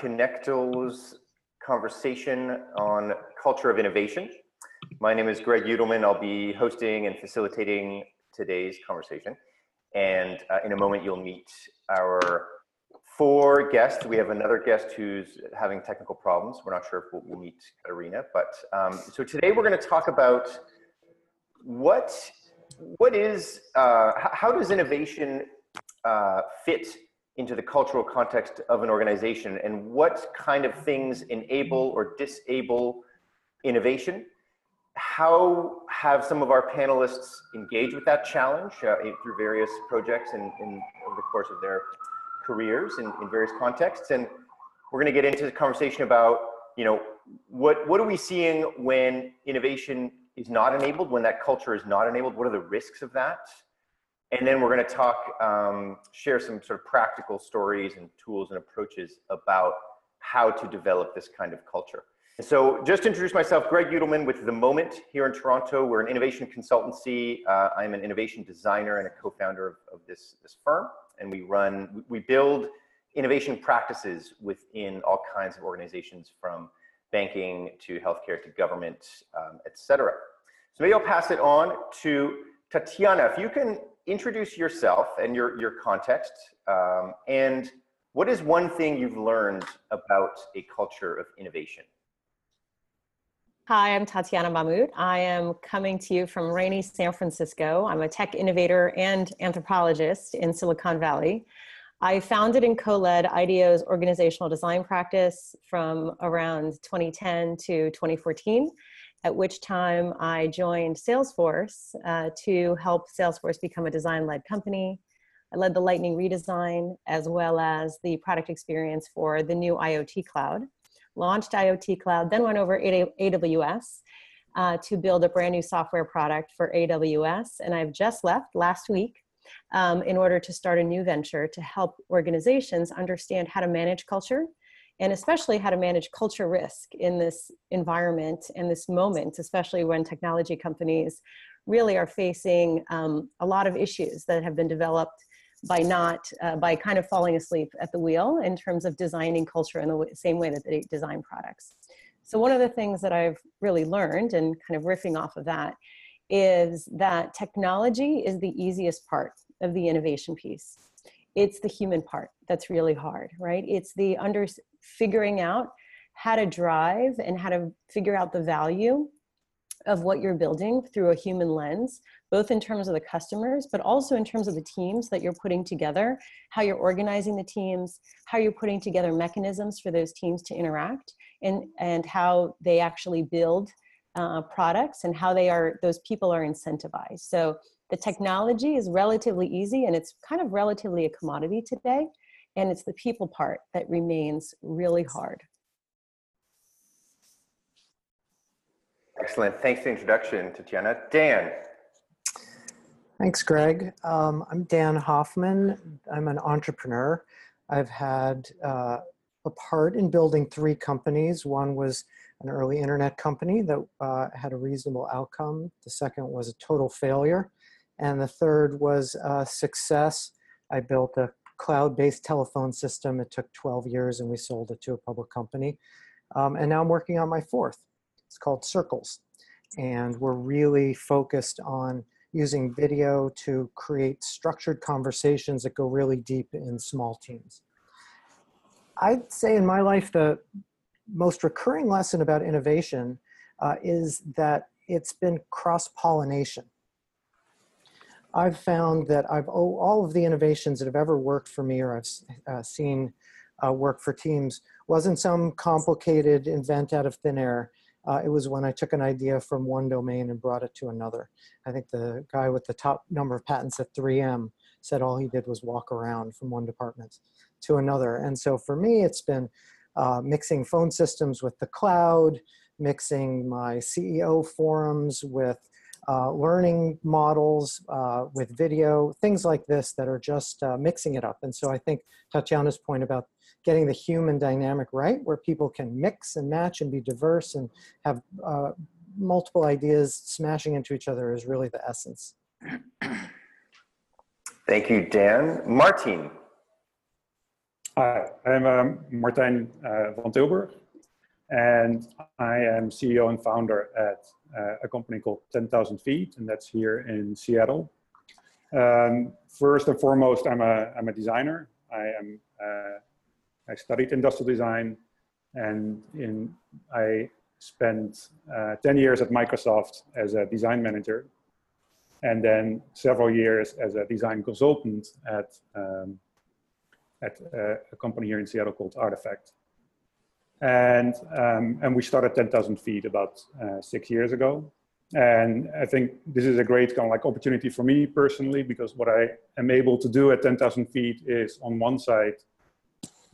to Connectal's conversation on culture of innovation. My name is Greg Judelman. I'll be hosting and facilitating today's conversation. And uh, in a moment, you'll meet our four guests. We have another guest who's having technical problems. We're not sure if we'll, we'll meet Katarina. But um, so today we're going to talk about what what is uh, how does innovation uh, fit into the cultural context of an organization and what kind of things enable or disable innovation? How have some of our panelists engaged with that challenge uh, through various projects and over the course of their careers in, in various contexts? And we're going to get into the conversation about you know what what are we seeing when innovation is not enabled when that culture is not enabled? What are the risks of that and then we're going to talk, um, share some sort of practical stories and tools and approaches about how to develop this kind of culture. So just introduce myself, Greg Judelman with The Moment here in Toronto. We're an innovation consultancy. Uh, I'm an innovation designer and a co-founder of, of, this, this firm. And we run, we build innovation practices within all kinds of organizations from banking to healthcare to government, um. So maybe I'll pass it on to Tatiana. If you can introduce yourself and your, your context. Um, and what is one thing you've learned about a culture of innovation? Hi, I'm Tatiana Mamut. I am coming to you from rainy San Francisco. I'm a tech innovator and anthropologist in Silicon Valley. I founded and co-led IDEO's organizational design practice from around 2010 to 2014 at which time I joined Salesforce uh, to help Salesforce become a design led company. I led the Lightning redesign as well as the product experience for the new IoT cloud. Launched IoT cloud, then went over AWS uh, to build a brand new software product for AWS. And I've just left last week um, in order to start a new venture to help organizations understand how to manage culture and especially how to manage culture risk in this environment and this moment, especially when technology companies really are facing um, a lot of issues that have been developed by not uh, by kind of falling asleep at the wheel in terms of designing culture in the same way that they design products. So one of the things that I've really learned and kind of riffing off of that is that technology is the easiest part of the innovation piece. It's the human part that's really hard, right? It's the under figuring out how to drive and how to figure out the value of what you're building through a human lens, both in terms of the customers, but also in terms of the teams that you're putting together, how you're organizing the teams, how you're putting together mechanisms for those teams to interact, and, and how they actually build uh, products and how they are, those people are incentivized. So the technology is relatively easy and it's kind of relatively a commodity today and it's the people part that remains really hard. Excellent. Thanks for the introduction, Tatiana. Dan. Thanks, Greg. Um, I'm Dan Hoffman. I'm an entrepreneur. I've had uh, a part in building three companies. One was an early internet company that uh, had a reasonable outcome. The second was a total failure. And the third was a success. I built a cloud-based telephone system. It took 12 years and we sold it to a public company. Um, and now I'm working on my fourth. It's called Circles. And we're really focused on using video to create structured conversations that go really deep in small teams. I'd say in my life, the most recurring lesson about innovation uh, is that it's been cross-pollination. I've found that I've oh, all of the innovations that have ever worked for me or I've uh, seen uh, work for teams wasn't some complicated invent out of thin air. Uh, it was when I took an idea from one domain and brought it to another. I think the guy with the top number of patents at 3M said all he did was walk around from one department to another. And so for me, it's been uh, mixing phone systems with the cloud, mixing my CEO forums with uh, learning models uh, with video, things like this that are just uh, mixing it up. And so I think Tatiana's point about getting the human dynamic right, where people can mix and match and be diverse and have uh, multiple ideas smashing into each other is really the essence. Thank you, Dan. Martin. Hi, I'm um, Martijn uh, van Tilburg, and I am CEO and founder at a company called 10,000 Feet, and that's here in Seattle. Um, first and foremost, I'm a, I'm a designer. I am uh, I studied industrial design, and in I spent uh, 10 years at Microsoft as a design manager, and then several years as a design consultant at um, at uh, a company here in Seattle called Artefact. And, um, and we started 10,000 feet about uh, six years ago. And I think this is a great kind of like opportunity for me personally, because what I am able to do at 10,000 feet is on one side,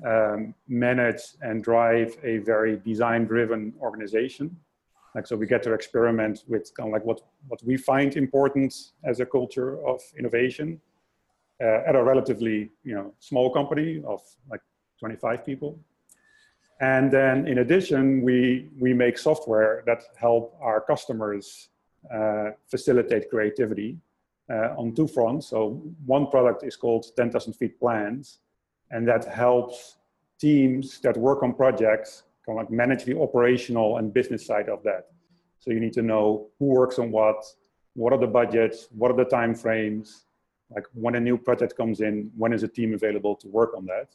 um, manage and drive a very design driven organization. Like, so we get to experiment with kind of like what, what we find important as a culture of innovation uh, at a relatively you know small company of like 25 people. And then in addition, we, we make software that help our customers uh, facilitate creativity uh, on two fronts. So one product is called 10,000 feet plans, and that helps teams that work on projects kind of like manage the operational and business side of that. So you need to know who works on what, what are the budgets, what are the time frames, like when a new project comes in, when is a team available to work on that?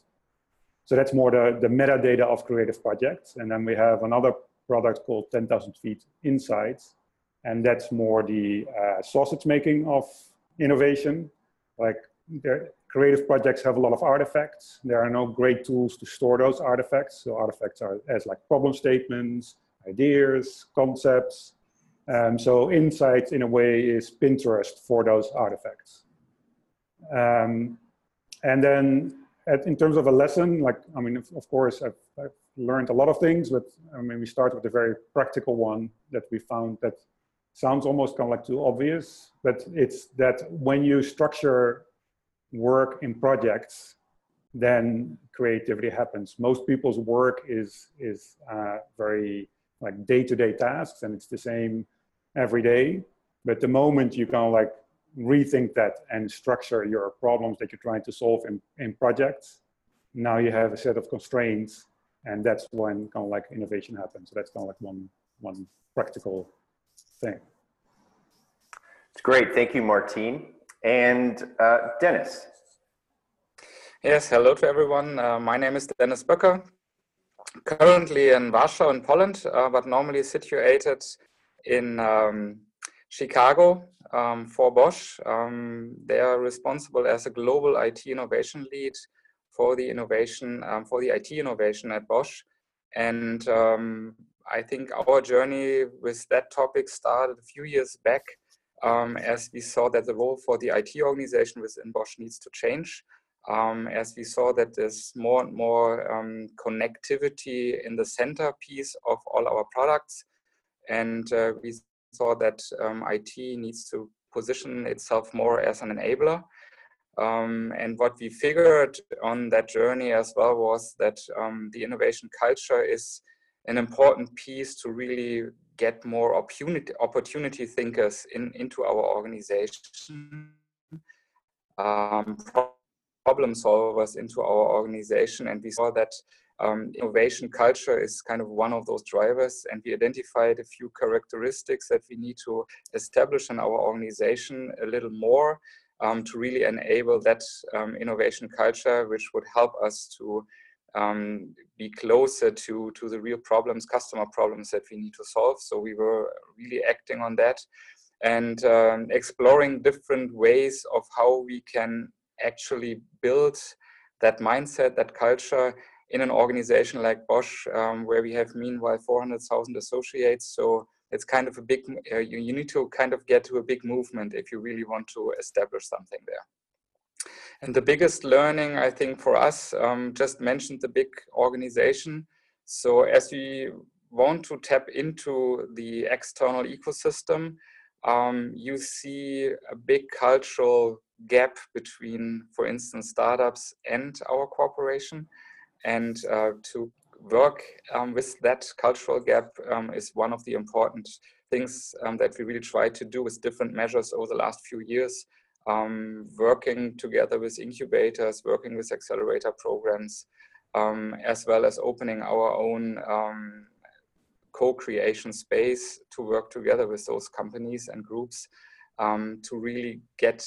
So that's more the, the metadata of creative projects. And then we have another product called 10,000 Feet Insights. And that's more the uh, sausage making of innovation. Like creative projects have a lot of artifacts. There are no great tools to store those artifacts. So artifacts are as like problem statements, ideas, concepts. Um, so insights in a way is Pinterest for those artifacts. Um, and then at, in terms of a lesson, like, I mean, of, of course, I've, I've, learned a lot of things, but I mean, we start with a very practical one that we found that sounds almost kind of like too obvious, but it's that when you structure work in projects, then creativity happens. Most people's work is, is uh, very like day-to-day -day tasks and it's the same every day. But the moment you kind of like rethink that and structure your problems that you're trying to solve in, in projects. Now you have a set of constraints and that's when kind of like innovation happens. So that's kind of like one, one practical thing. It's great. Thank you, Martine. And uh, Dennis. Yes, hello to everyone. Uh, my name is Dennis Böcker, currently in Warsaw in Poland, uh, but normally situated in um, Chicago um, for Bosch. Um, they are responsible as a global IT innovation lead for the innovation, um, for the IT innovation at Bosch. And um, I think our journey with that topic started a few years back um, as we saw that the role for the IT organization within Bosch needs to change. Um, as we saw that there's more and more connectivity in the centerpiece of all our products. And uh, we saw that um, IT needs to position itself more as an enabler. Um, and what we figured on that journey as well was that um, the innovation culture is an important piece to really get more opportunity, opportunity thinkers in, into our organization, um, problem solvers into our organization. And we saw that um, innovation culture is kind of one of those drivers, and we identified a few characteristics that we need to establish in our organization a little more um, to really enable that um, innovation culture, which would help us to um, be closer to, to the real problems, customer problems that we need to solve. So we were really acting on that and um, exploring different ways of how we can actually build that mindset, that culture in an organization like Bosch, um, where we have meanwhile 400,000 associates. So it's kind of a big, uh, you, you need to kind of get to a big movement if you really want to establish something there. And the biggest learning, I think, for us, um, just mentioned the big organization. So as we want to tap into the external ecosystem, um, you see a big cultural gap between, for instance, startups and our corporation and uh, to work um, with that cultural gap um, is one of the important things um, that we really try to do with different measures over the last few years. Um, working together with incubators, working with accelerator programs, um, as well as opening our own um, co-creation space to work together with those companies and groups to really get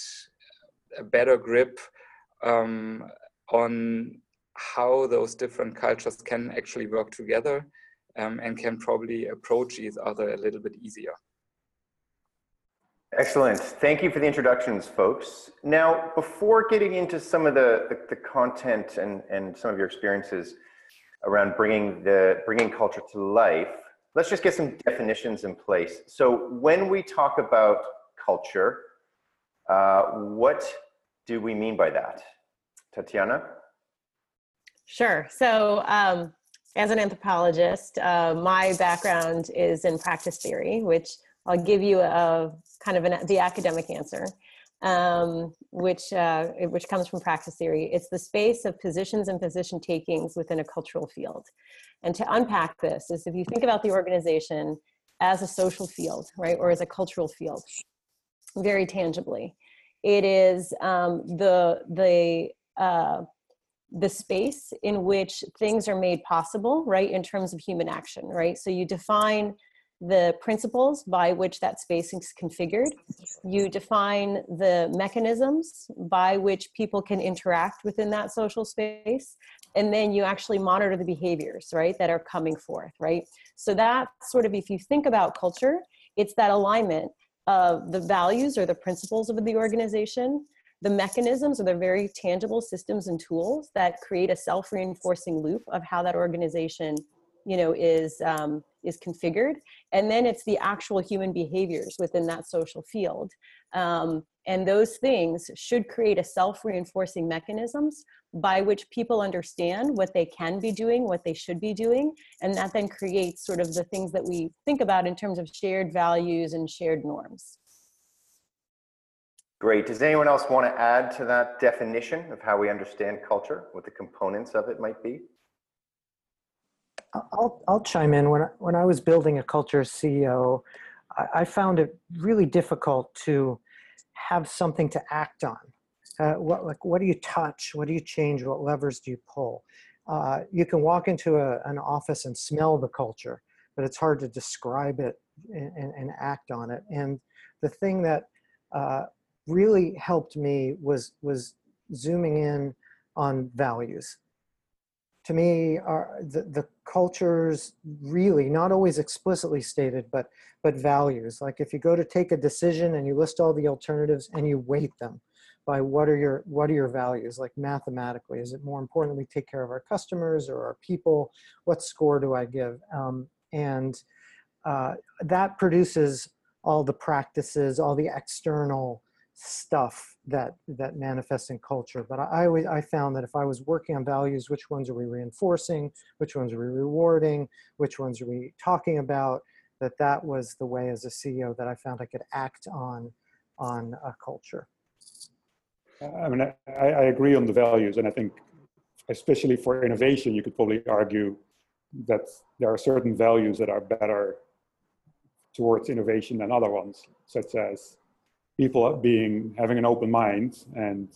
a better grip on how those different cultures can actually work together um, and can probably approach each other a little bit easier. Excellent. Thank you for the introductions, folks. Now, before getting into some of the, the, the, content and, and some of your experiences around bringing, the, bringing culture to life, let's just get some definitions in place. So when we talk about culture, uh, what do we mean by that? Tatiana? Sure. So um, as an anthropologist, uh, my background is in practice theory, which I'll give you a kind of an, the academic answer, um, which uh, which comes from practice theory. It's the space of positions and position takings within a cultural field. And to unpack this is if you think about the organization as a social field, right, or as a cultural field, very tangibly, it is um, the the uh, the space in which things are made possible, right, in terms of human action, right? So you define the principles by which that space is configured. You define the mechanisms by which people can interact within that social space. And then you actually monitor the behaviors, right, that are coming forth, right? So that sort of, if you think about culture, it's that alignment of the values or the principles of the organization, the mechanisms or the very tangible systems and tools that create a self-reinforcing loop of how that organization you know is um, is configured. And then it's the actual human behaviors within that social field. Um, and those things should create a self-reinforcing mechanisms by which people understand what they can be doing what they should be doing. And that then creates sort of the things that we think about in terms of shared values and shared norms Great. Does anyone else want to add to that definition of how we understand culture, what the components of it might be? I'll, I'll chime in. When I, when I was building a culture CEO, I, I found it really difficult to have something to act on. Uh, what, like, what do you touch? What do you change? What levers do you pull? Uh, you can walk into a, an office and smell the culture, but it's hard to describe it and, and, and act on it. And the thing that uh, really helped me was was zooming in on values. To me are the, the cultures really not always explicitly stated but but values. Like if you go to take a decision and you list all the alternatives and you weight them by what are your what are your values like mathematically is it more important we take care of our customers or our people? What score do i give? Um, and uh, that produces all the practices all the external stuff that that manifests in culture but I, always i found that if i was working on values which ones are we reinforcing? Which ones are we rewarding? Which ones are we talking about? That that was the way as a ceo that i found i could act on on a culture. I mean i, I agree on the values and i think especially for innovation you could probably argue that there are certain values that are better towards innovation than other ones such as people being having an open mind and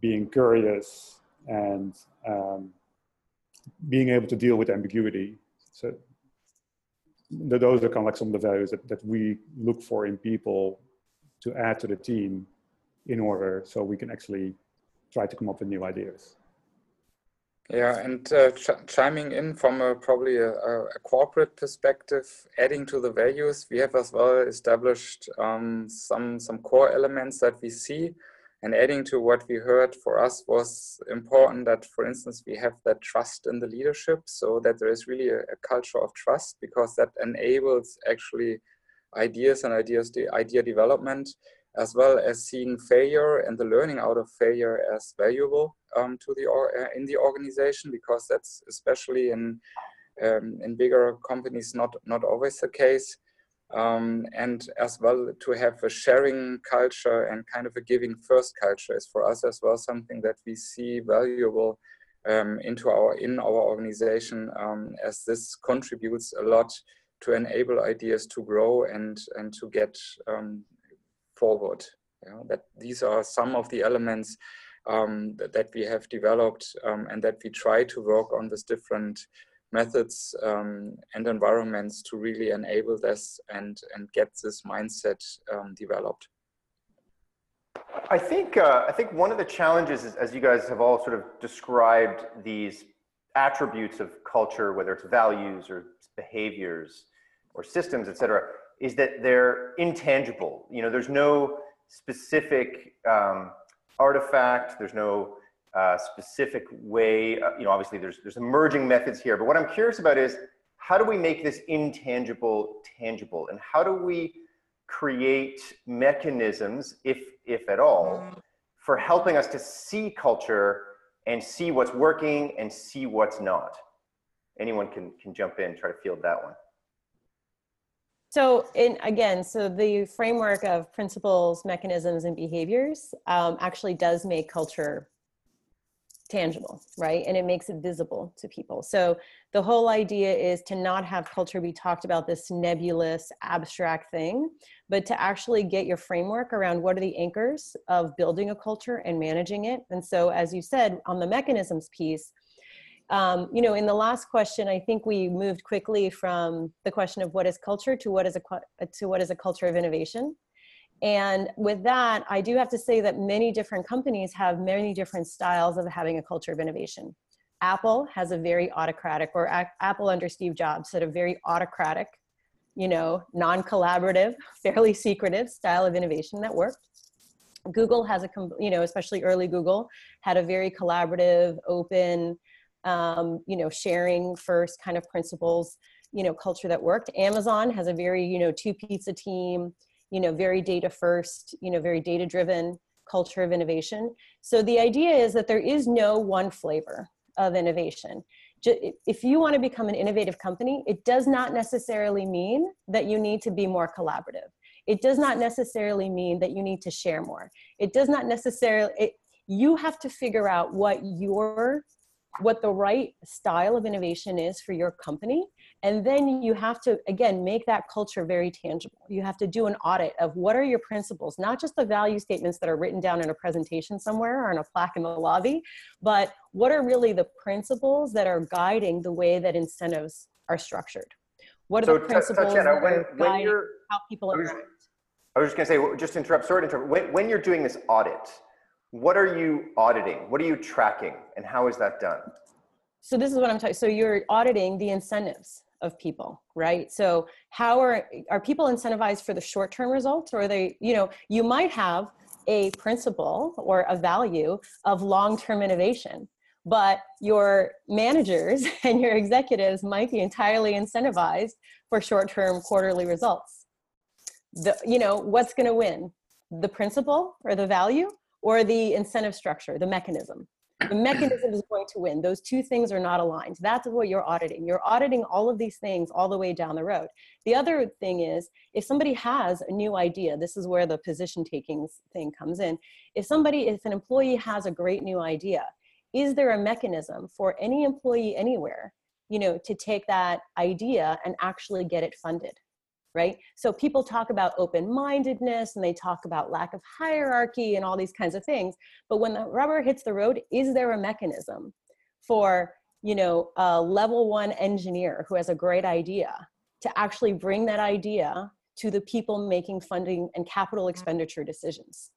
being curious and um, being able to deal with ambiguity. So those are kind of like some of the values that, that we look for in people to add to the team in order so we can actually try to come up with new ideas. Yeah, and uh, ch chiming in from a, probably a, a, corporate perspective, adding to the values, we have as well established um, some some core elements that we see, and adding to what we heard for us was important that, for instance, we have that trust in the leadership, so that there is really a, a culture of trust because that enables actually ideas and ideas the idea development as well as seeing failure and the learning out of failure as valuable um, to the or, uh, in the organization because that's especially in um, in bigger companies not not always the case. Um, and as well to have a sharing culture and kind of a giving first culture is for us as well something that we see valuable um, into our in our organization um, as this contributes a lot to enable ideas to grow and and to get um, forward. That these are some of the elements um, that, that, we have developed um, and that we try to work on with different methods um, and environments to really enable this and, and get this mindset um, developed. I think uh, I think one of the challenges, is, as you guys have all sort of described these attributes of culture, whether it's values or behaviors or systems, et cetera, is that they're intangible. You know, there's no specific um, artifact. There's no uh, specific way. Uh, you know, obviously there's there's emerging methods here, but what I'm curious about is how do we make this intangible tangible, and how do we create mechanisms, if if at all, for helping us to see culture and see what's working and see what's not. Anyone can can jump in, try to field that one. So, in again, so the framework of principles, mechanisms, and behaviors um, actually does make culture tangible, right? And it makes it visible to people. So, the whole idea is to not have culture be talked about this nebulous, abstract thing, but to actually get your framework around what are the anchors of building a culture and managing it. And so, as you said, on the mechanisms piece, um, you know, in the last question, I think we moved quickly from the question of what is culture to what is a to what is a culture of innovation. And with that, I do have to say that many different companies have many different styles of having a culture of innovation. Apple has a very autocratic, or a- Apple under Steve Jobs had a very autocratic, you know, non-collaborative, fairly secretive style of innovation that worked. Google has a, you know, especially early Google had a very collaborative, open, um, you know, sharing first kind of principles, you know, culture that worked. Amazon has a very, you know, two pizza team, you know, very data first, you know, very data driven culture of innovation. So the idea is that there is no one flavor of innovation. If you want to become an innovative company, it does not necessarily mean that you need to be more collaborative. It does not necessarily mean that you need to share more. It does not necessarily, it, you have to figure out what your what the right style of innovation is for your company. And then you have to again make that culture very tangible. You have to do an audit of what are your principles not just the value statements that are written down in a presentation somewhere or in a plaque in the lobby but what are really the principles that are guiding the way that incentives are structured? What are so the principles Tatiana, when, that when you're, how people interact? I was just going to say, just interrupt, sorry to interrupt. When, when you're doing this audit, what are you auditing? What are you tracking? And how is that done? So this is what I'm talking. So you're auditing the incentives of people, right? So how are are people incentivized for the short-term results or are they, you know, you might have a principle or a value of long-term innovation, but your managers and your executives might be entirely incentivized for short-term quarterly results. The, you know, what's going to win? The principle or the value or the incentive structure, the mechanism. The mechanism is going to win. Those two things are not aligned. That's what you're auditing. You're auditing all of these things all the way down the road. The other thing is if somebody has a new idea, this is where the position taking thing comes in. If somebody, if an employee has a great new idea, is there a mechanism for any employee anywhere, you know, to take that idea and actually get it funded? Right? So people talk about open mindedness and they talk about lack of hierarchy and all these kinds of things. But when the rubber hits the road, is there a mechanism for, you know, a level one engineer who has a great idea to actually bring that idea to the people making funding and capital expenditure decisions?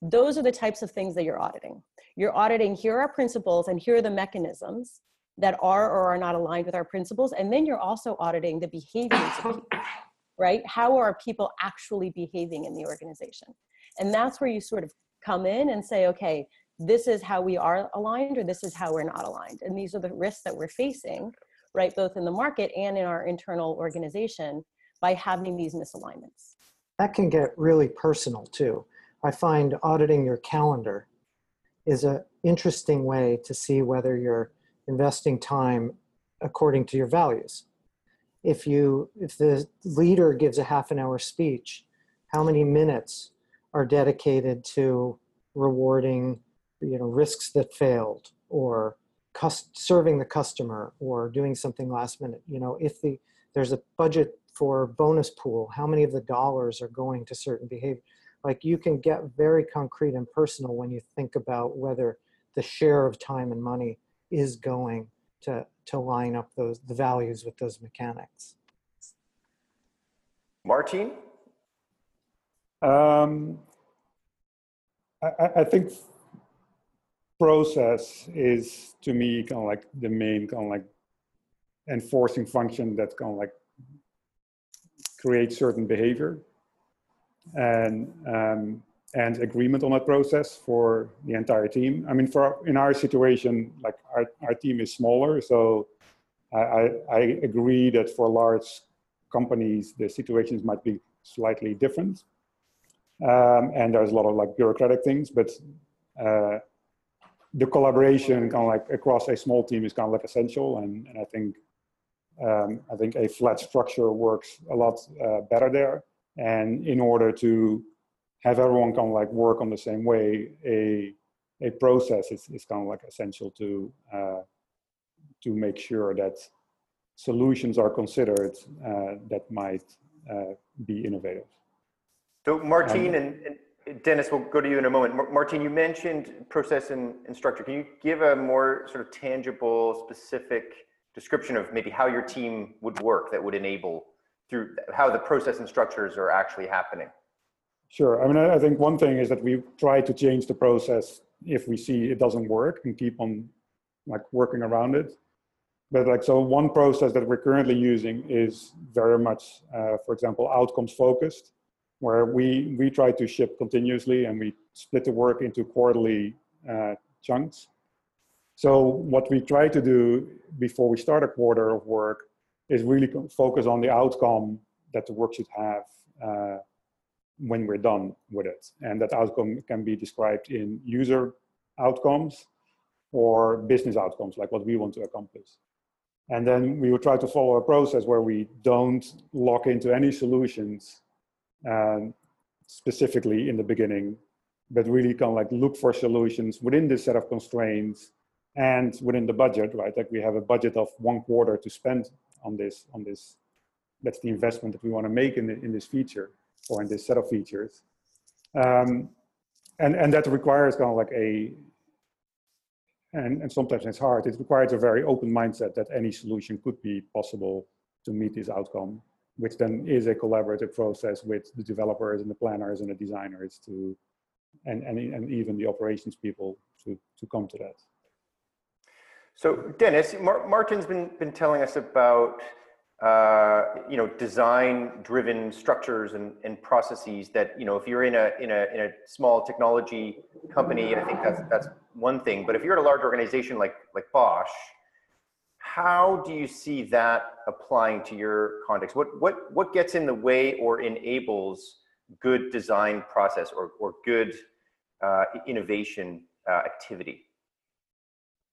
Those are the types of things that you're auditing. You're auditing here are principles and here are the mechanisms that are or are not aligned with our principles. And then you're also auditing the behaviors of people, right? How are people actually behaving in the organization? And that's where you sort of come in and say, okay, this is how we are aligned or this is how we're not aligned. And these are the risks that we're facing, right? Both in the market and in our internal organization by having these misalignments. That can get really personal too. I find auditing your calendar is an interesting way to see whether you're investing time according to your values. If you if the leader gives a half an hour speech, how many minutes are dedicated to rewarding you know risks that failed or serving the customer or doing something last minute you know if the there's a budget for bonus pool how many of the dollars are going to certain behavior like you can get very concrete and personal when you think about whether the share of time and money is going to to line up those the values with those mechanics. Martin? Um, I, I think process is to me kind of like the main kind of like enforcing function that kind of like creates certain behavior and um, and agreement on that process for the entire team. I mean, for in our situation, like our, our team is smaller, so I, I, I agree that for large companies, the situations might be slightly different. Um, and there's a lot of like bureaucratic things, but uh, the collaboration kind of like across a small team is kind of like essential. And, and I think um, I think a flat structure works a lot uh, better there. And in order to have everyone kind of like work on the same way, a a process is, is kind of like essential to uh, to make sure that solutions are considered uh, that might uh, be innovative. So Martin and, and, Dennis, we'll go to you in a moment. Martin, you mentioned process and, and structure. Can you give a more sort of tangible, specific description of maybe how your team would work that would enable through how the process and structures are actually happening? Sure. I mean, I think one thing is that we try to change the process if we see it doesn't work and keep on like working around it. But like, so one process that we're currently using is very much, uh, for example, outcomes focused, where we, we try to ship continuously and we split the work into quarterly uh, chunks. So what we try to do before we start a quarter of work is really focus on the outcome that the work should have uh, when we're done with it. And that outcome can be described in user outcomes or business outcomes, like what we want to accomplish. And then we would try to follow a process where we don't lock into any solutions um, specifically in the beginning, but really kind of like look for solutions within this set of constraints and within the budget, right? Like we have a budget of one quarter to spend on this, on this. That's the investment that we want to make in, the, in this feature or in this set of features. Um, and, and that requires kind of like a, and, and sometimes it's hard, it requires a very open mindset that any solution could be possible to meet this outcome, which then is a collaborative process with the developers and the planners and the designers to, and, and, and even the operations people to, to come to that. So Dennis, Mar Martin's been, been telling us about uh, you know, design-driven structures and, and processes that, you know, if you're in a, in, a, in a small technology company, I think that's, that's one thing. But if you're at a large organization like, like Bosch, how do you see that applying to your context? What, what, what gets in the way or enables good design process or, or good uh, innovation uh, activity?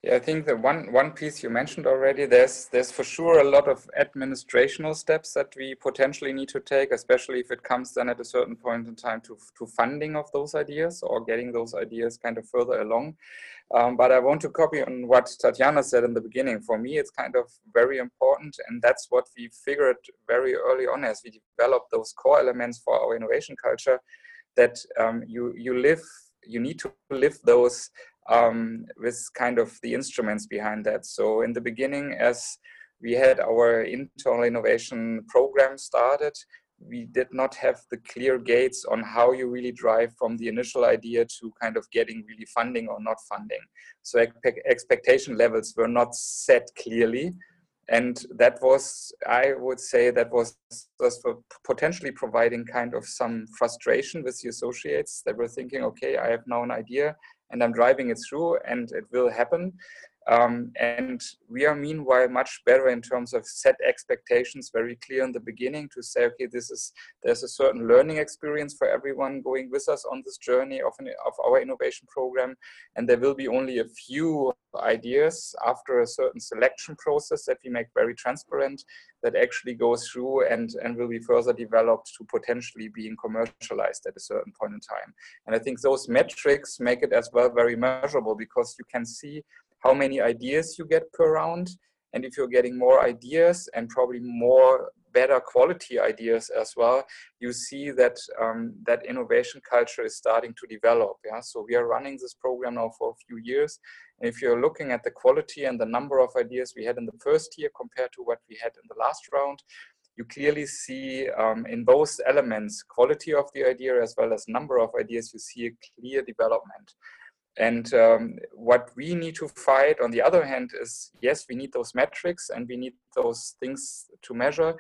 Yeah, I think the one one piece you mentioned already, there's there's for sure a lot of administrational steps that we potentially need to take, especially if it comes then at a certain point in time to to funding of those ideas or getting those ideas kind of further along. Um, but I want to copy on what Tatiana said in the beginning. For me, it's kind of very important, and that's what we figured very early on as we developed those core elements for our innovation culture. That um, you you live, you need to live those um, with kind of the instruments behind that. So in the beginning, as we had our internal innovation program started, we did not have the clear gates on how you really drive from the initial idea to kind of getting really funding or not funding. So expectation levels were not set clearly. And that was, I would say, that was just potentially providing kind of some frustration with the associates that were thinking, okay, I have now an idea and I'm driving it through and it will happen. Um, and we are meanwhile much better in terms of set expectations very clear in the beginning to say, okay, this is there's a certain learning experience for everyone going with us on this journey of, an, of our innovation program. And there will be only a few ideas after a certain selection process that we make very transparent that actually goes through and, and will be further developed to potentially being commercialized at a certain point in time. And I think those metrics make it as well very measurable because you can see how many ideas you get per round. And if you're getting more ideas and probably more better quality ideas as well, you see that um, that innovation culture is starting to develop. Yeah, so we are running this program now for a few years. And if you're looking at the quality and the number of ideas we had in the first year compared to what we had in the last round, you clearly see um, in both elements, quality of the idea as well as number of ideas, you see a clear development. And um, what we need to fight, on the other hand, is yes, we need those metrics and we need those things to measure,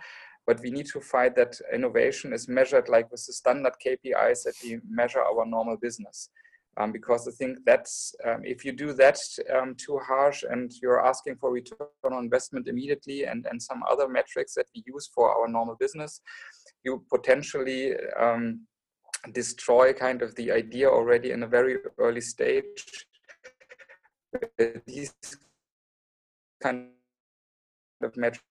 but we need to fight that innovation is measured like with the standard KPIs that we measure our normal business. Um, because I think that's um, if you do that um, too harsh and you're asking for return on investment immediately and, and some other metrics that we use for our normal business, you potentially um, destroy kind of the idea already in a very early stage. These kind of metrics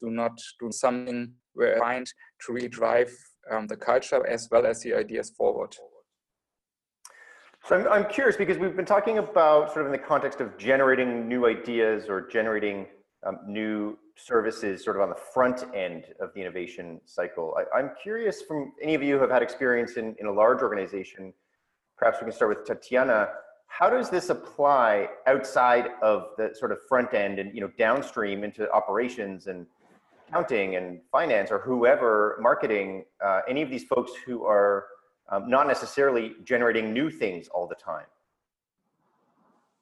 do not do something where find to really drive um, the culture as well as the ideas forward. So I'm, I'm curious because we've been talking about sort of in the context of generating new ideas or generating um, new services sort of on the front end of the innovation cycle. I, am curious from any of you who have had experience in, in a large organization, perhaps we can start with Tatiana, how does this apply outside of the sort of front end and you know downstream into operations and accounting and finance or whoever marketing uh, any of these folks who are um, not necessarily generating new things all the time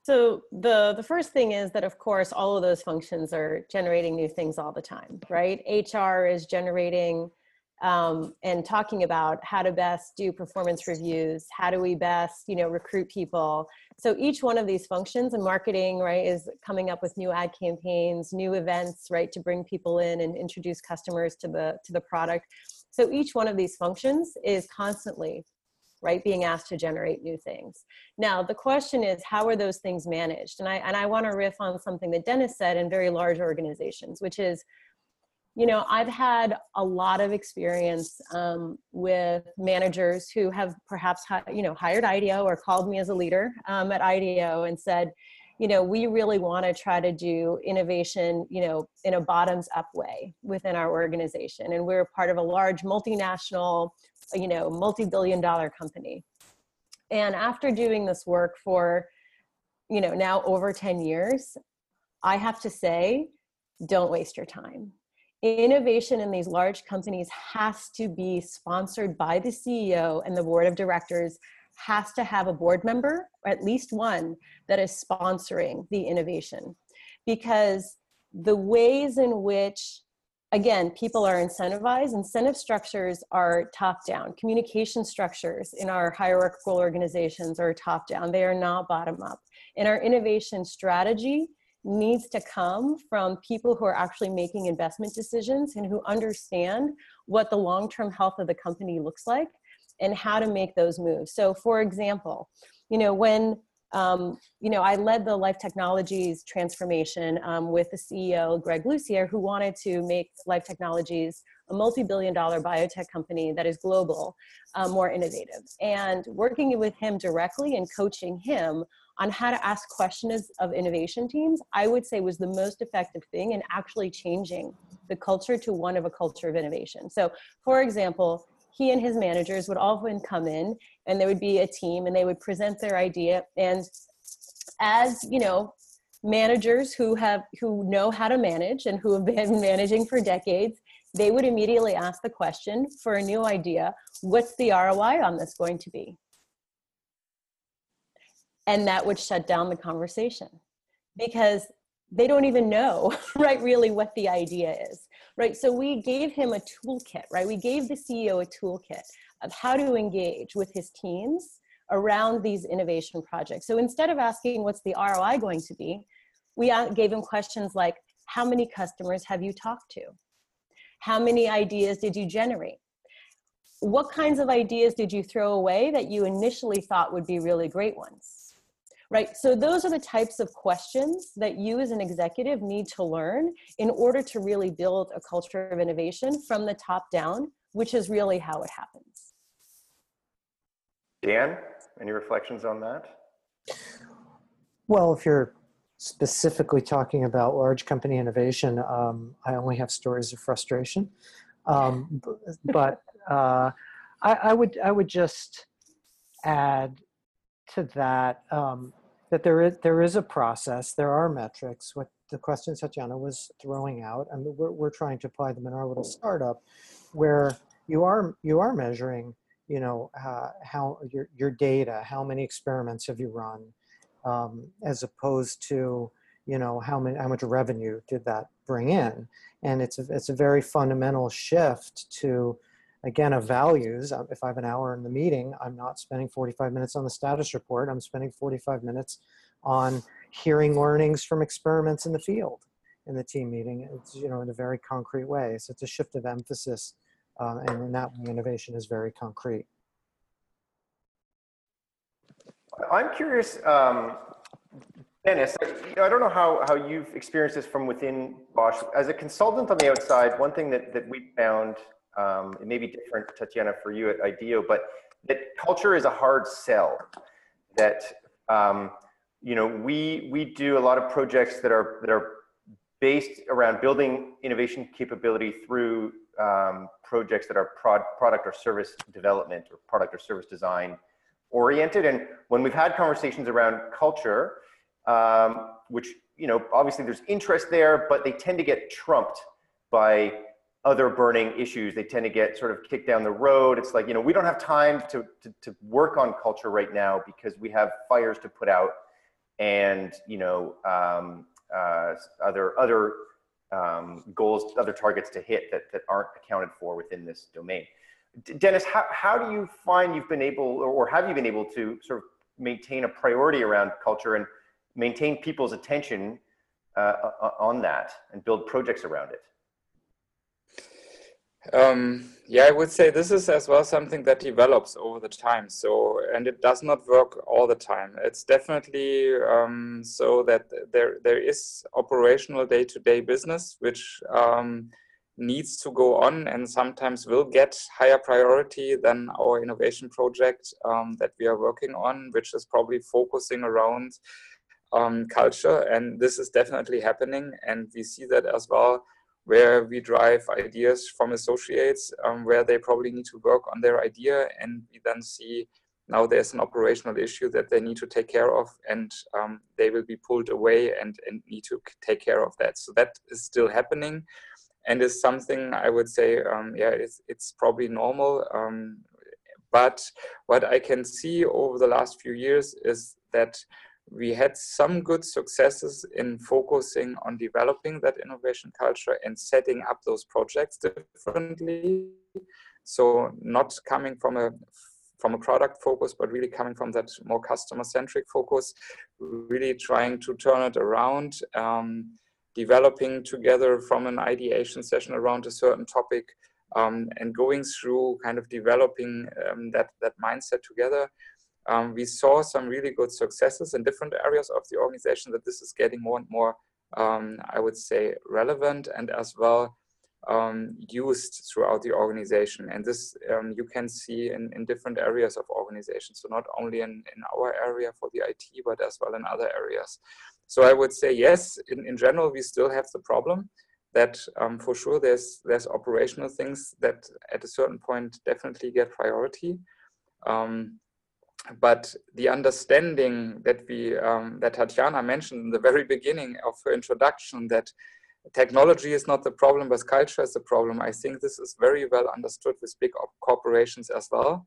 so the the first thing is that of course all of those functions are generating new things all the time, right? HR is generating um, and talking about how to best do performance reviews, how do we best you know recruit people. So each one of these functions and marketing right is coming up with new ad campaigns, new events right to bring people in and introduce customers to the to the product. So each one of these functions is constantly right being asked to generate new things. Now the question is how are those things managed? And i and i want to riff on something that dennis said in very large organizations which is you know i've had a lot of experience um, with managers who have perhaps you know hired ideo or called me as a leader um, at ideo and said you know we really want to try to do innovation you know in a bottoms up way within our organization and we're part of a large multinational you know multi-billion dollar company. And after doing this work for you know now over 10 years i have to say don't waste your time. Innovation in these large companies has to be sponsored by the ceo and the board of directors has to have a board member or at least one that is sponsoring the innovation because the ways in which again, people are incentivized. Incentive structures are top down. Communication structures in our hierarchical organizations are top down, they are not bottom up. And our innovation strategy needs to come from people who are actually making investment decisions and who understand what the long term health of the company looks like and how to make those moves. So, for example, you know, when um, you know, I led the life technologies transformation um, with the CEO, Greg Lucier, who wanted to make life technologies a multi-billion dollar biotech company that is global, um, more innovative. And working with him directly and coaching him on how to ask questions of innovation teams, I would say was the most effective thing in actually changing the culture to one of a culture of innovation. So for example, he and his managers would often come in and there would be a team and they would present their idea. And as you know managers who have who know how to manage and who have been managing for decades they would immediately ask the question for a new idea what's the roi on this going to be? And that would shut down the conversation because they don't even know right really what the idea is right? So we gave him a toolkit right? We gave the ceo a toolkit of how to engage with his teams around these innovation projects. So instead of asking what's the roi going to be we gave him questions like how many customers have you talked to? How many ideas did you generate? What kinds of ideas did you throw away that you initially thought would be really great ones right? So those are the types of questions that you as an executive need to learn in order to really build a culture of innovation from the top down, which is really how it happens. Dan, any reflections on that? Well, if you're specifically talking about large company innovation, um, I only have stories of frustration. Um, but uh, I, I, would I would just add to that um, that there is there is a process. There are metrics. What the question Tatiana was throwing out, and we're, we're trying to apply them in our little startup, where you are you are measuring you know uh, how your your data how many experiments have you run um, as opposed to you know how many how much revenue did that bring in and it's a, it's a very fundamental shift to again of values uh, if i have an hour in the meeting i'm not spending 45 minutes on the status report. I'm spending 45 minutes on hearing learnings from experiments in the field in the team meeting. It's you know in a very concrete way. So it's a shift of emphasis uh, and in that way innovation is very concrete. I'm curious um, Dennis, I don't know how, how you've experienced this from within Bosch. As a consultant on the outside, one thing that, that we found, um, it may be different, Tatiana, for you at IDEO, but that culture is a hard sell. That, um, you know, we, we do a lot of projects that are, that are based around building innovation capability through um, projects that are prod, product or service development or product or service design oriented. And when we've had conversations around culture, um, which, you know, obviously there's interest there, but they tend to get trumped by other burning issues. They tend to get sort of kicked down the road. It's like, you know, we don't have time to, to, to work on culture right now because we have fires to put out and, you know, um, uh, other, other um, goals, other targets to hit that, that aren't accounted for within this domain. Dennis, how, how do you find you've been able, or have you been able to sort of maintain a priority around culture and maintain people's attention uh, on that and build projects around it? Um, yeah, I would say this is as well something that develops over the time. So, and it does not work all the time. It's definitely um, so that there there is operational day-to-day business which um, needs to go on and sometimes will get higher priority than our innovation project um, that we are working on, which is probably focusing around um, culture. And this is definitely happening. And we see that as well, where we drive ideas from associates, um, where they probably need to work on their idea. And we then see now there's an operational issue that they need to take care of and um, they will be pulled away and, and need to take care of that. So that is still happening and is something I would say, um, yeah, it's, it's probably normal. Um, but what I can see over the last few years is that we had some good successes in focusing on developing that innovation culture and setting up those projects differently. So not coming from a from a product focus, but really coming from that more customer centric focus, really trying to turn it around, um, developing together from an ideation session around a certain topic, um, and going through kind of developing um, that that mindset together um, we saw some really good successes in different areas of the organization that this is getting more and more, um, I would say, relevant and as well um, used throughout the organization. And this um, you can see in, in different areas of organization. So not only in, in our area for the IT, but as well in other areas. So I would say, yes, in, in general, we still have the problem that um, for sure there's, there's operational things that at a certain point definitely get priority. Um, but the understanding that we um, that Tatiana mentioned in the very beginning of her introduction that technology is not the problem but culture is the problem i think this is very well understood with big corporations as well.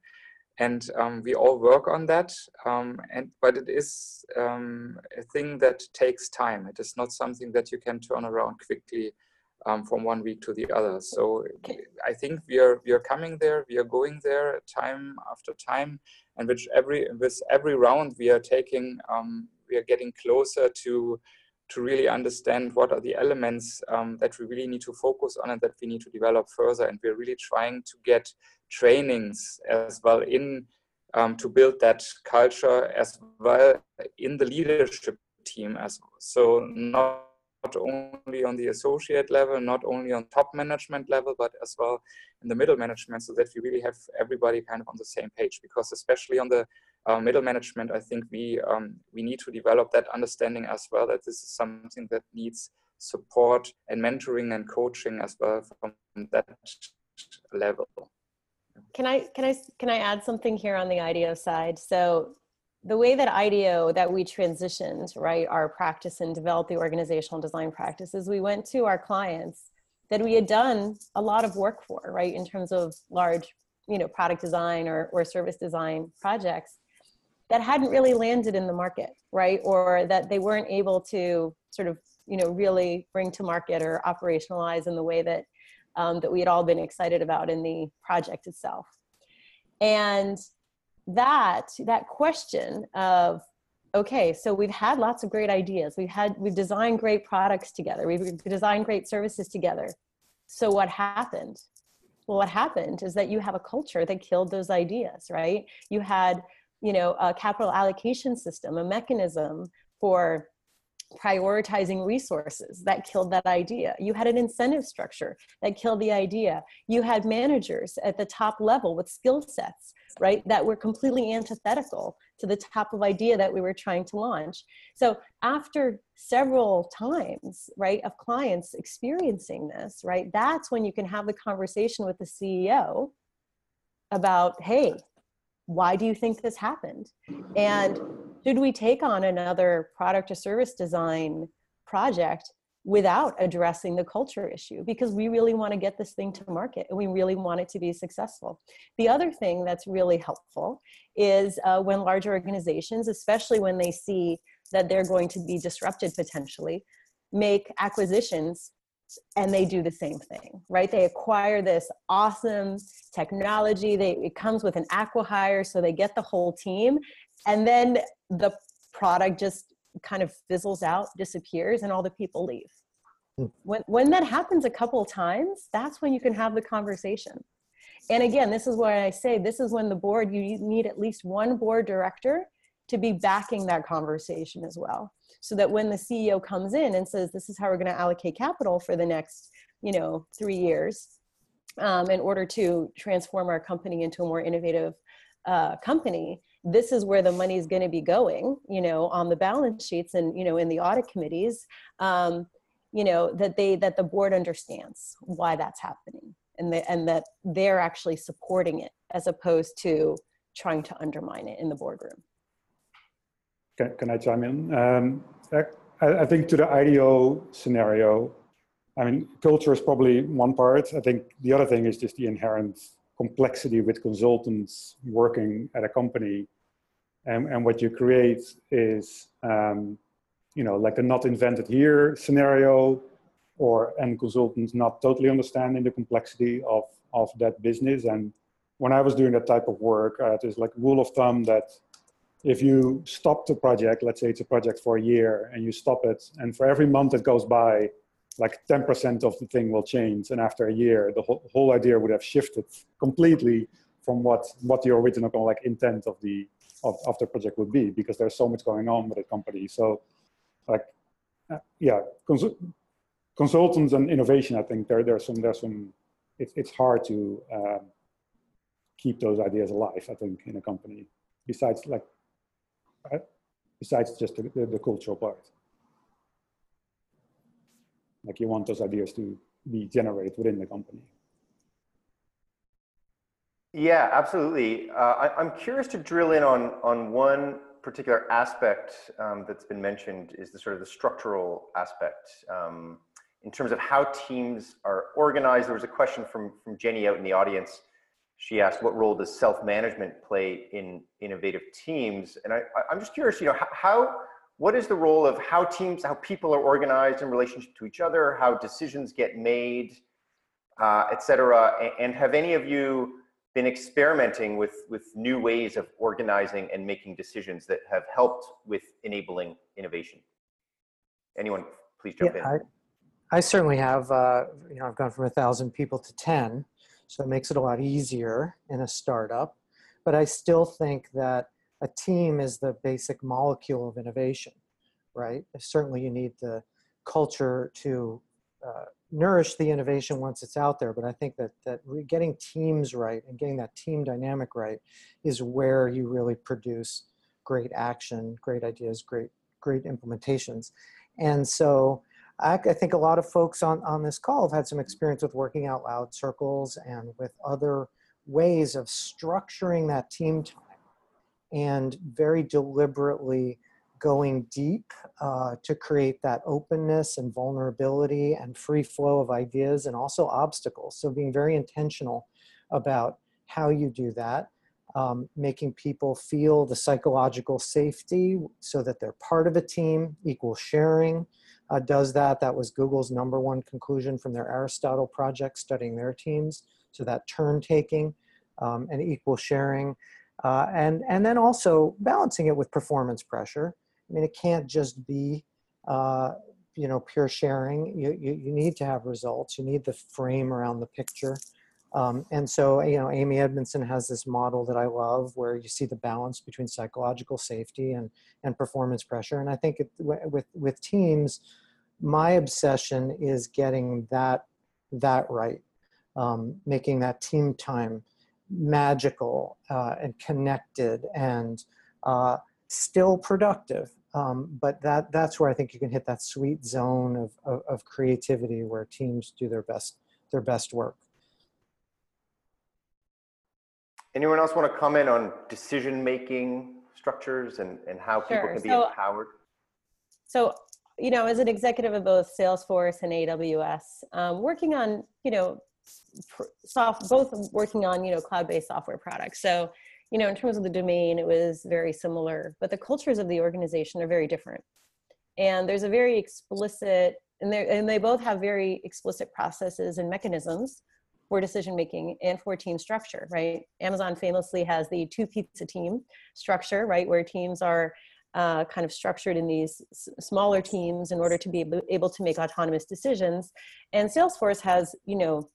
And um, we all work on that um, and but it is um, a thing that takes time. It is not something that you can turn around quickly um, from one week to the other. So i think we are we are coming there we are going there time after time and which every with every round we are taking um, we are getting closer to to really understand what are the elements um, that we really need to focus on and that we need to develop further and we're really trying to get trainings as well in um, to build that culture as well in the leadership team as well. so not not only on the associate level, not only on top management level, but as well in the middle management so that we really have everybody kind of on the same page. Because especially on the uh, middle management, I think we um, we need to develop that understanding as well. That this is something that needs support and mentoring and coaching as well from that level. Can I can I can I add something here on the IDEO side? So the way that IDEO that we transitioned right our practice and developed the organizational design practices, we went to our clients that we had done a lot of work for, right, in terms of large, you know, product design or or service design projects that hadn't really landed in the market, right, or that they weren't able to sort of you know really bring to market or operationalize in the way that um, that we had all been excited about in the project itself. And that that question of okay so we've had lots of great ideas. We've had we've designed great products together. We've designed great services together. So what happened? Well what happened is that you have a culture that killed those ideas right? You had you know a capital allocation system a mechanism for prioritizing resources that killed that idea. You had an incentive structure that killed the idea. You had managers at the top level with skill sets, right, that were completely antithetical to the type of idea that we were trying to launch. So after several times, right, of clients experiencing this, right, that's when you can have the conversation with the CEO about, hey, why do you think this happened? And should we take on another product or service design project without addressing the culture issue because we really want to get this thing to market and we really want it to be successful. The other thing that's really helpful is uh, when large organizations, especially when they see that they're going to be disrupted potentially, make acquisitions and they do the same thing right they acquire this awesome technology they it comes with an acquihire so they get the whole team and then the product just kind of fizzles out disappears and all the people leave. Hmm. when when that happens a couple times that's when you can have the conversation. And again this is why i say this is when the board you need at least one board director to be backing that conversation as well. So that when the ceo comes in and says this is how we're going to allocate capital for the next you know three years um, in order to transform our company into a more innovative uh, company this is where the money is going to be going you know on the balance sheets and you know in the audit committees um, you know that they that the board understands why that's happening and the, and that they're actually supporting it as opposed to trying to undermine it in the boardroom can, can I chime in? Um, I, I, think to the IDEO scenario, I mean, culture is probably one part. I think the other thing is just the inherent complexity with consultants working at a company. And, and what you create is, um, you know, like the not invented here scenario, or and consultants not totally understanding the complexity of, of that business. And when I was doing that type of work, uh, there's like rule of thumb that if you stop the project, let's say it's a project for a year and you stop it, and for every month that goes by, like 10% of the thing will change. And after a year, the whole, whole idea would have shifted completely from what, what the original like intent of the, of, of the project would be, because there's so much going on with the company. So like, uh, yeah, consul consultants and innovation, I think there, there's some, there's some, it, it's hard to um, keep those ideas alive, I think, in a company. Besides like besides just the, the, the, cultural part. Like you want those ideas to be generated within the company. Yeah, absolutely. Uh, I, am curious to drill in on, on one particular aspect um, that's been mentioned is the sort of the structural aspect um, in terms of how teams are organized. There was a question from, from Jenny out in the audience she asked, what role does self-management play in innovative teams? And I, I'm just curious, you know, how, what is the role of how teams, how people are organized in relationship to each other, how decisions get made, uh, et cetera? And, and have any of you been experimenting with, with new ways of organizing and making decisions that have helped with enabling innovation? Anyone, please jump yeah, in. I, I certainly have, uh, you know, I've gone from a thousand people to 10 so it makes it a lot easier in a startup. But I still think that a team is the basic molecule of innovation, right? Certainly you need the culture to uh, nourish the innovation once it's out there. But I think that that getting teams right and getting that team dynamic right is where you really produce great action, great ideas, great great implementations. And so I, I think a lot of folks on, on this call have had some experience with working out loud circles and with other ways of structuring that team time and very deliberately going deep uh, to create that openness and vulnerability and free flow of ideas and also obstacles. So being very intentional about how you do that, um, making people feel the psychological safety so that they're part of a team, equal sharing uh, does that. That was Google's number one conclusion from their Aristotle project studying their teams. So that turn taking um, and equal sharing. Uh, and, and then also balancing it with performance pressure. I mean, it can't just be, uh, you know, pure sharing. You, you, you need to have results. You need the frame around the picture. Um, and so, you know, Amy Edmondson has this model that I love where you see the balance between psychological safety and, and performance pressure. And I think it, with, with teams, my obsession is getting that, that right, um, making that team time magical uh, and connected and uh, still productive. Um, but that, that's where I think you can hit that sweet zone of, of, of creativity where teams do their best, their best work. Anyone else want to comment on decision-making structures and, and how people can be So- empowered? So, you know, as an executive of both Salesforce and AWS, um, working on, you know, pr- soft, both working on, you know, cloud-based software products. So, you know, in terms of the domain, it was very similar, but the cultures of the organization are very different. And there's a very explicit, and they and they both have very explicit processes and mechanisms for decision making and for team structure, right? Amazon famously has the two pizza team structure, right, where teams are uh, kind of structured in these smaller teams in order to be able, to make autonomous decisions. And Salesforce has, you know,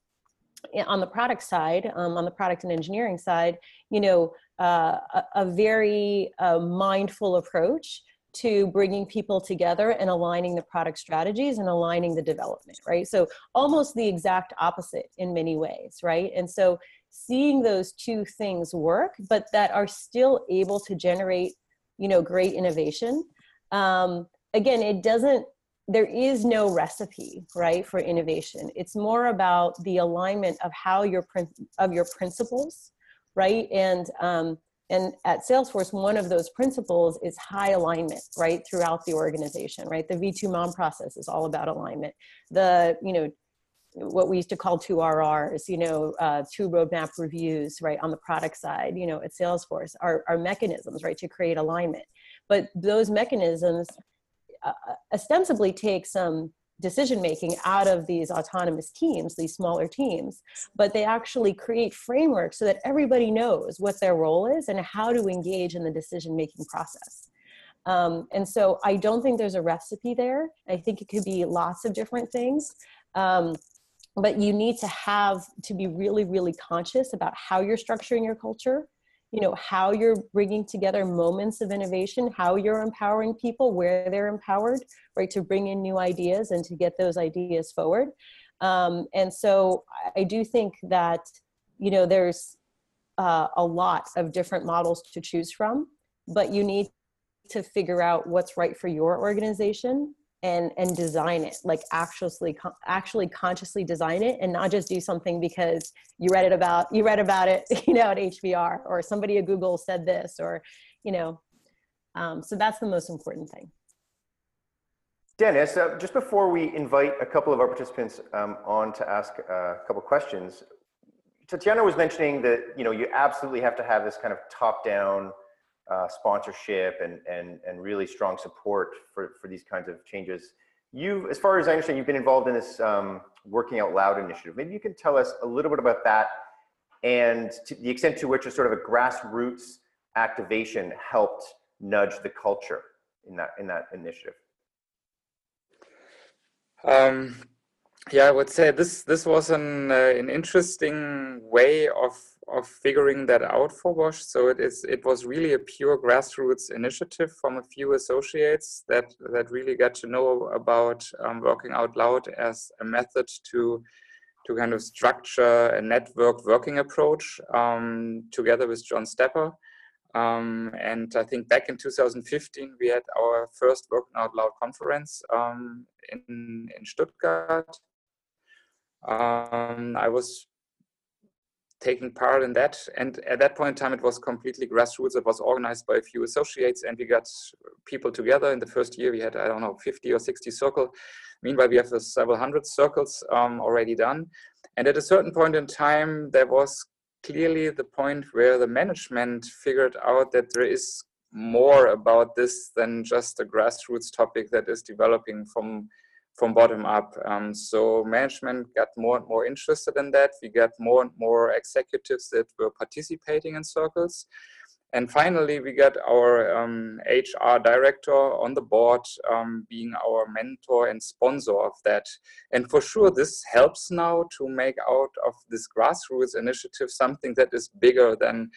on the product side, um, on the product and engineering side, you know, uh, a, a very uh, mindful approach to bringing people together and aligning the product strategies and aligning the development, right? So almost the exact opposite in many ways, right? And so seeing those two things work, but that are still able to generate, you know, great innovation. Um, again, it doesn't. There is no recipe, right, for innovation. It's more about the alignment of how your of your principles, right, and um, and at Salesforce, one of those principles is high alignment, right, throughout the organization, right? The V2 MOM process is all about alignment. The, you know, what we used to call two RRs, you know, uh, two roadmap reviews, right, on the product side, you know, at Salesforce are, are mechanisms, right, to create alignment. But those mechanisms uh, ostensibly take some decision making out of these autonomous teams, these smaller teams, but they actually create frameworks so that everybody knows what their role is and how to engage in the decision making process. Um, and so I don't think there's a recipe there. I think it could be lots of different things. Um, but you need to have to be really, really conscious about how you're structuring your culture you know how you're bringing together moments of innovation how you're empowering people where they're empowered right to bring in new ideas and to get those ideas forward. Um, and so i do think that you know there's uh, a lot of different models to choose from but you need to figure out what's right for your organization and and design it like actually actually consciously design it and not just do something because you read it about you read about it you know at hbr or somebody at google said this or you know um, so that's the most important thing. Dennis, uh, just before we invite a couple of our participants um, on to ask uh, a couple questions, Tatiana was mentioning that you know you absolutely have to have this kind of top-down uh, sponsorship and, and, and really strong support for, for these kinds of changes. You, as far as I understand, you've been involved in this um, Working Out Loud initiative. Maybe you can tell us a little bit about that and the extent to which a sort of a grassroots activation helped nudge the culture in that, in that initiative. Um, yeah, I would say this this was an uh, an interesting way of of figuring that out for Bosch. So it is it was really a pure grassroots initiative from a few associates that that really got to know about um, working out loud as a method to to kind of structure a network working approach um, together with John Stepper. Um, and I think back in 2015, we had our first Working Out Loud conference um, in, in Stuttgart. Um, I was taking part in that. And at that point in time, it was completely grassroots. It was organized by a few associates, and we got people together. In the first year, we had, I don't know, 50 or 60 circle. Meanwhile, we have several hundred circles um, already done. And at a certain point in time, there was clearly the point where the management figured out that there is more about this than just a grassroots topic that is developing from from bottom up. Um, so management got more and more interested in that. We got more and more executives that were participating in circles. And finally, we got our um, HR director on the board um, being our mentor and sponsor of that. And for sure, this helps now to make out of this grassroots initiative something that is bigger than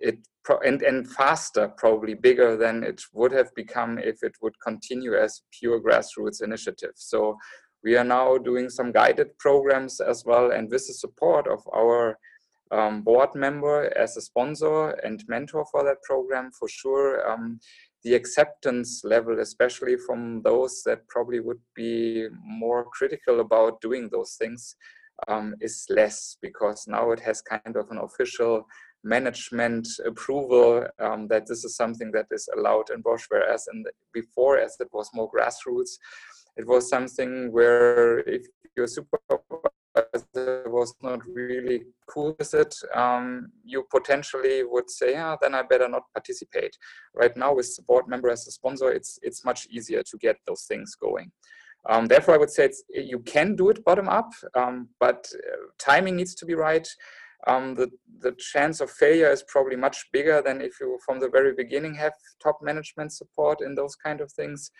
it and, and faster, probably bigger than it would have become if it would continue as pure grassroots initiative. So we are now doing some guided programs as well, and with the support of our um, board member as a sponsor and mentor for that program, for sure, um, the acceptance level, especially from those that probably would be more critical about doing those things, um, is less because now it has kind of an official management approval um, that this is something that is allowed in Bosch, whereas in the, before, as it was more grassroots, it was something where if your supervisor was not really cool with it, um, you potentially would say, yeah, then I better not participate. Right now, with the board member as a sponsor, it's it's much easier to get those things going. Um, therefore, I would say you can do it bottom up, um, but uh, timing needs to be right um, the, the chance of failure is probably much bigger than if you from the very beginning have top management support in those kind of things.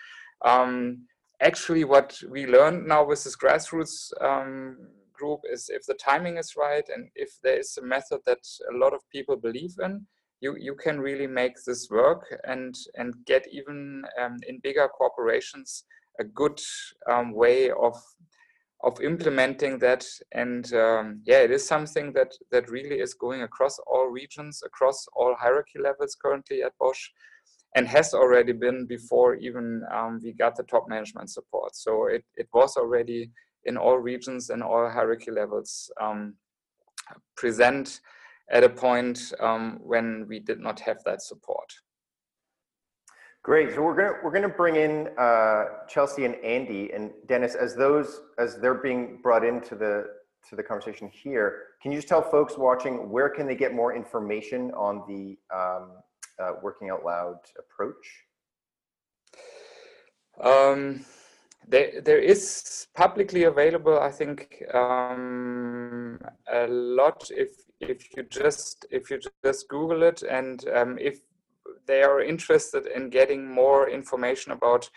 Um, actually, what we learned now with this grassroots um, group is if the timing is right and if there is a method that a lot of people believe in, you, you can really make this work and, and get even um, in bigger corporations a good um, way of of implementing that. And um, yeah it is something that that really is going across all regions across all hierarchy levels currently at bosch and has already been before even um, we got the top management support. So it, it was already in all regions and all hierarchy levels um, present at a point um, when we did not have that support Great. So we're gonna we're gonna bring in uh, Chelsea and Andy and Dennis as those as they're being brought into the to the conversation here. Can you just tell folks watching where can they get more information on the um, uh, working out loud approach? Um, there, there is publicly available, I think, um, a lot. If if you just if you just Google it, and um, if they are interested in getting more information about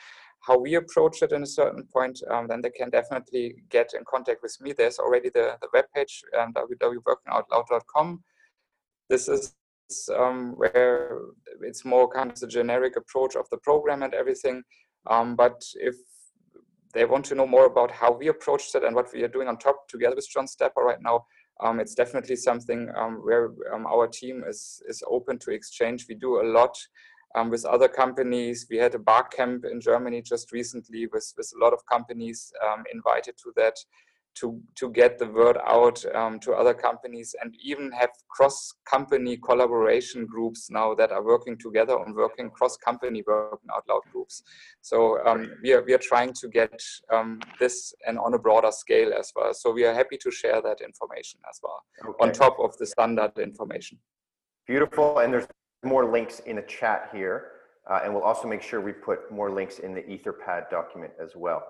how we approach it in a certain point, um, then they can definitely get in contact with me. There's already the, the webpage, um, www.workingoutloud.com. This is um, where it's more kind of the generic approach of the program and everything. Um, but if they want to know more about how we approached it and what we are doing on top together with John Stepper right now, um, it's definitely something um, where um, our team is is open to exchange. We do a lot um, with other companies. We had a bar camp in Germany just recently with with a lot of companies um, invited to that to to get the word out um, to other companies and even have cross company collaboration groups now that are working together on working cross company working out loud groups. So um, we are we are trying to get um, this and on a broader scale as well. So we are happy to share that information as well okay. on top of the standard information. Beautiful. And there's more links in the chat here uh, and we'll also make sure we put more links in the etherpad document as well.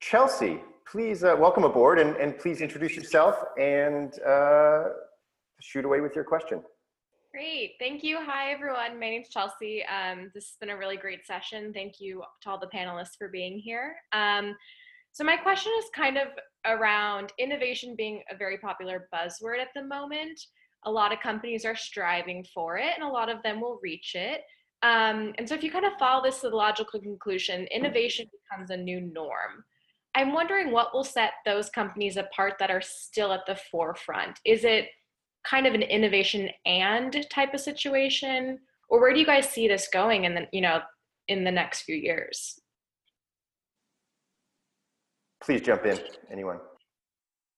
Chelsea please uh, welcome aboard and, and please introduce yourself and uh, shoot away with your question. Great. Thank you. Hi, everyone. My name's Chelsea. Um, this has been a really great session. Thank you to all the panelists for being here. Um, so my question is kind of around innovation being a very popular buzzword at the moment. A lot of companies are striving for it, and a lot of them will reach it. Um, and so, if you kind of follow this to the logical conclusion, innovation becomes a new norm. I'm wondering what will set those companies apart that are still at the forefront. Is it kind of an innovation and type of situation, or where do you guys see this going in the you know in the next few years? Please jump in, anyone.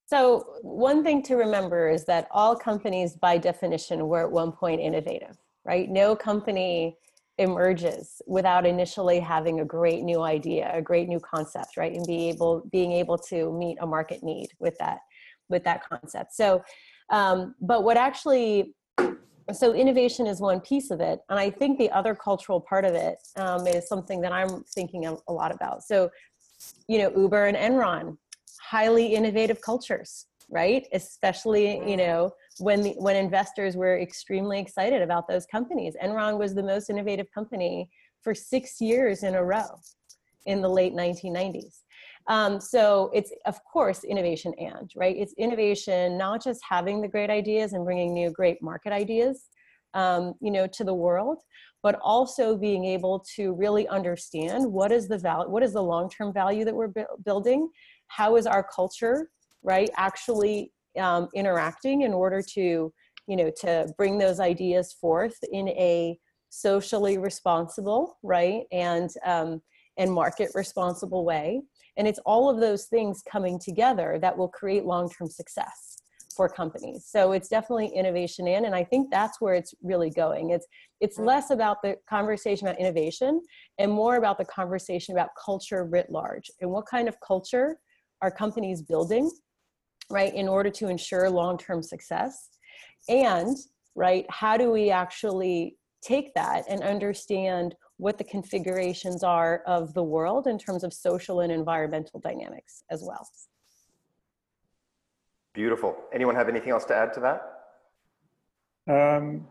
So one thing to remember is that all companies, by definition, were at one point innovative, right? No company emerges without initially having a great new idea, a great new concept, right? And be able being able to meet a market need with that with that concept. So, um, but what actually so innovation is one piece of it and i think the other cultural part of it um, is something that i'm thinking a lot about so you know uber and enron highly innovative cultures right? Especially you know when the, when investors were extremely excited about those companies. Enron was the most innovative company for six years in a row in the late 1990s um, so it's of course innovation and right? It's innovation not just having the great ideas and bringing new great market ideas um, you know to the world but also being able to really understand what is the value what is the long-term value that we're bu- building? How is our culture right actually um, interacting in order to you know to bring those ideas forth in a socially responsible right and um, and market responsible way. And it's all of those things coming together that will create long-term success for companies. So it's definitely innovation in and i think that's where it's really going. It's it's less about the conversation about innovation and more about the conversation about culture writ large and what kind of culture are companies building right in order to ensure long-term success and right how do we actually take that and understand what the configurations are of the world in terms of social and environmental dynamics as well Beautiful. Anyone have anything else to add to that? Um,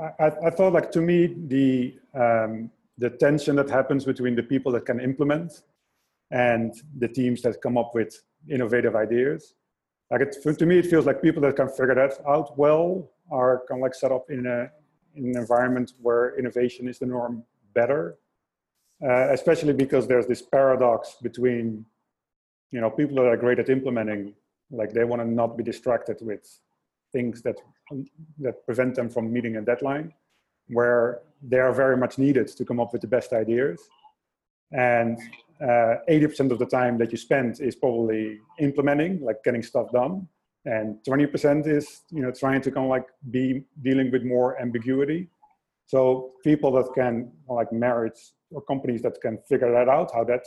I, I thought like to me the um, the tension that happens between the people that can implement and the teams that come up with innovative ideas. Like it, to me, it feels like people that can figure that out well are kind of like set up in a in an environment where innovation is the norm better. Uh, especially because there's this paradox between you know people that are great at implementing like they want to not be distracted with things that that prevent them from meeting a deadline where they are very much needed to come up with the best ideas and uh, 80% of the time that you spend is probably implementing like getting stuff done. And 20% is you know trying to kind of like be dealing with more ambiguity. So people that can like merit or companies that can figure that out how that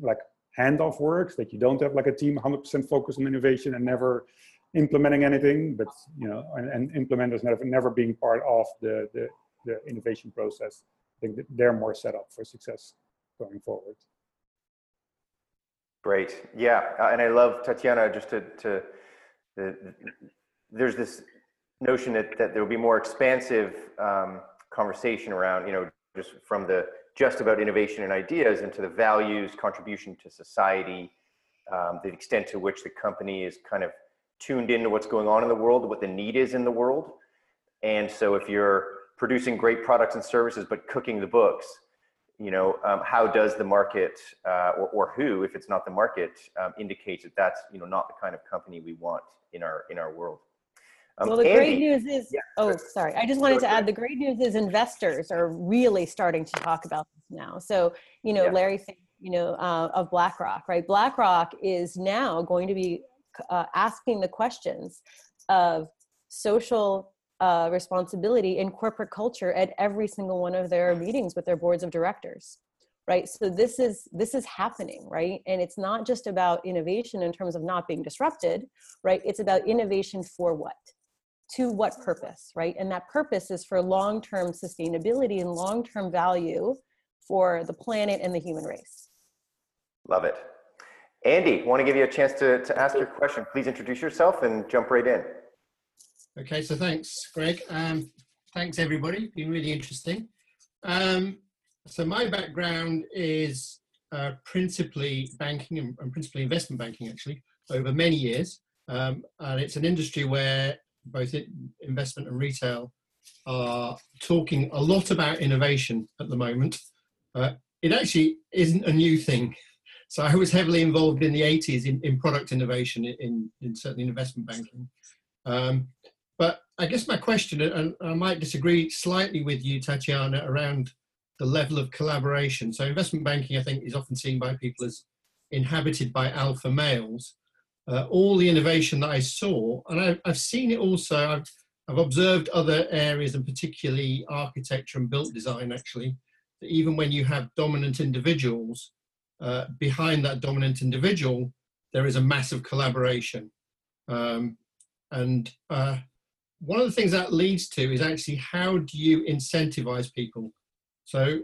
like handoff works that you don't have like a team 100% focused on innovation and never implementing anything but you know and, and implementers never never being part of the, the the innovation process. I think that they're more set up for success going forward Great. Yeah. Uh, and I love Tatiana just to, to the, there's this notion that, that there will be more expansive um, conversation around, you know, just from the just about innovation and ideas into the values, contribution to society, um, the extent to which the company is kind of tuned into what's going on in the world, what the need is in the world. And so if you're producing great products and services, but cooking the books, you know, um, how does the market uh, or, or who, if it's not the market, um, indicates that that's, you know, not the kind of company we want in our, in our world. Um, well, the Andy, great news is, yeah, oh, sorry. I just wanted to add the great news is investors are really starting to talk about this now. So, you know, yeah. Larry, you know, uh, of BlackRock, right? BlackRock is now going to be uh, asking the questions of social uh, responsibility in corporate culture at every single one of their meetings with their boards of directors right? So this is this is happening right? And it's not just about innovation in terms of not being disrupted right? It's about innovation for what? To what purpose right? And that purpose is for long-term sustainability and long-term value for the planet and the human race. Love it. Andy want to give you a chance to, to ask your question? Please introduce yourself and jump right in Okay, so thanks, Greg. Um, thanks, everybody. Been really interesting. Um, so my background is uh, principally banking and, and, principally investment banking, actually, over many years. Um, and it's an industry where both investment and retail are talking a lot about innovation at the moment. Uh, it actually isn't a new thing. So I was heavily involved in the 80s in, in product innovation in, in certainly investment banking. Um, but I guess my question, and I might disagree slightly with you, Tatiana, around the level of collaboration. So investment banking, I think, is often seen by people as inhabited by alpha males. Uh, all the innovation that I saw, and I've, I've seen it also, I've, I've observed other areas, and particularly architecture and built design, actually, that even when you have dominant individuals, uh, behind that dominant individual, there is a massive collaboration. Um, and uh, one of the things that leads to is actually how do you incentivize people? So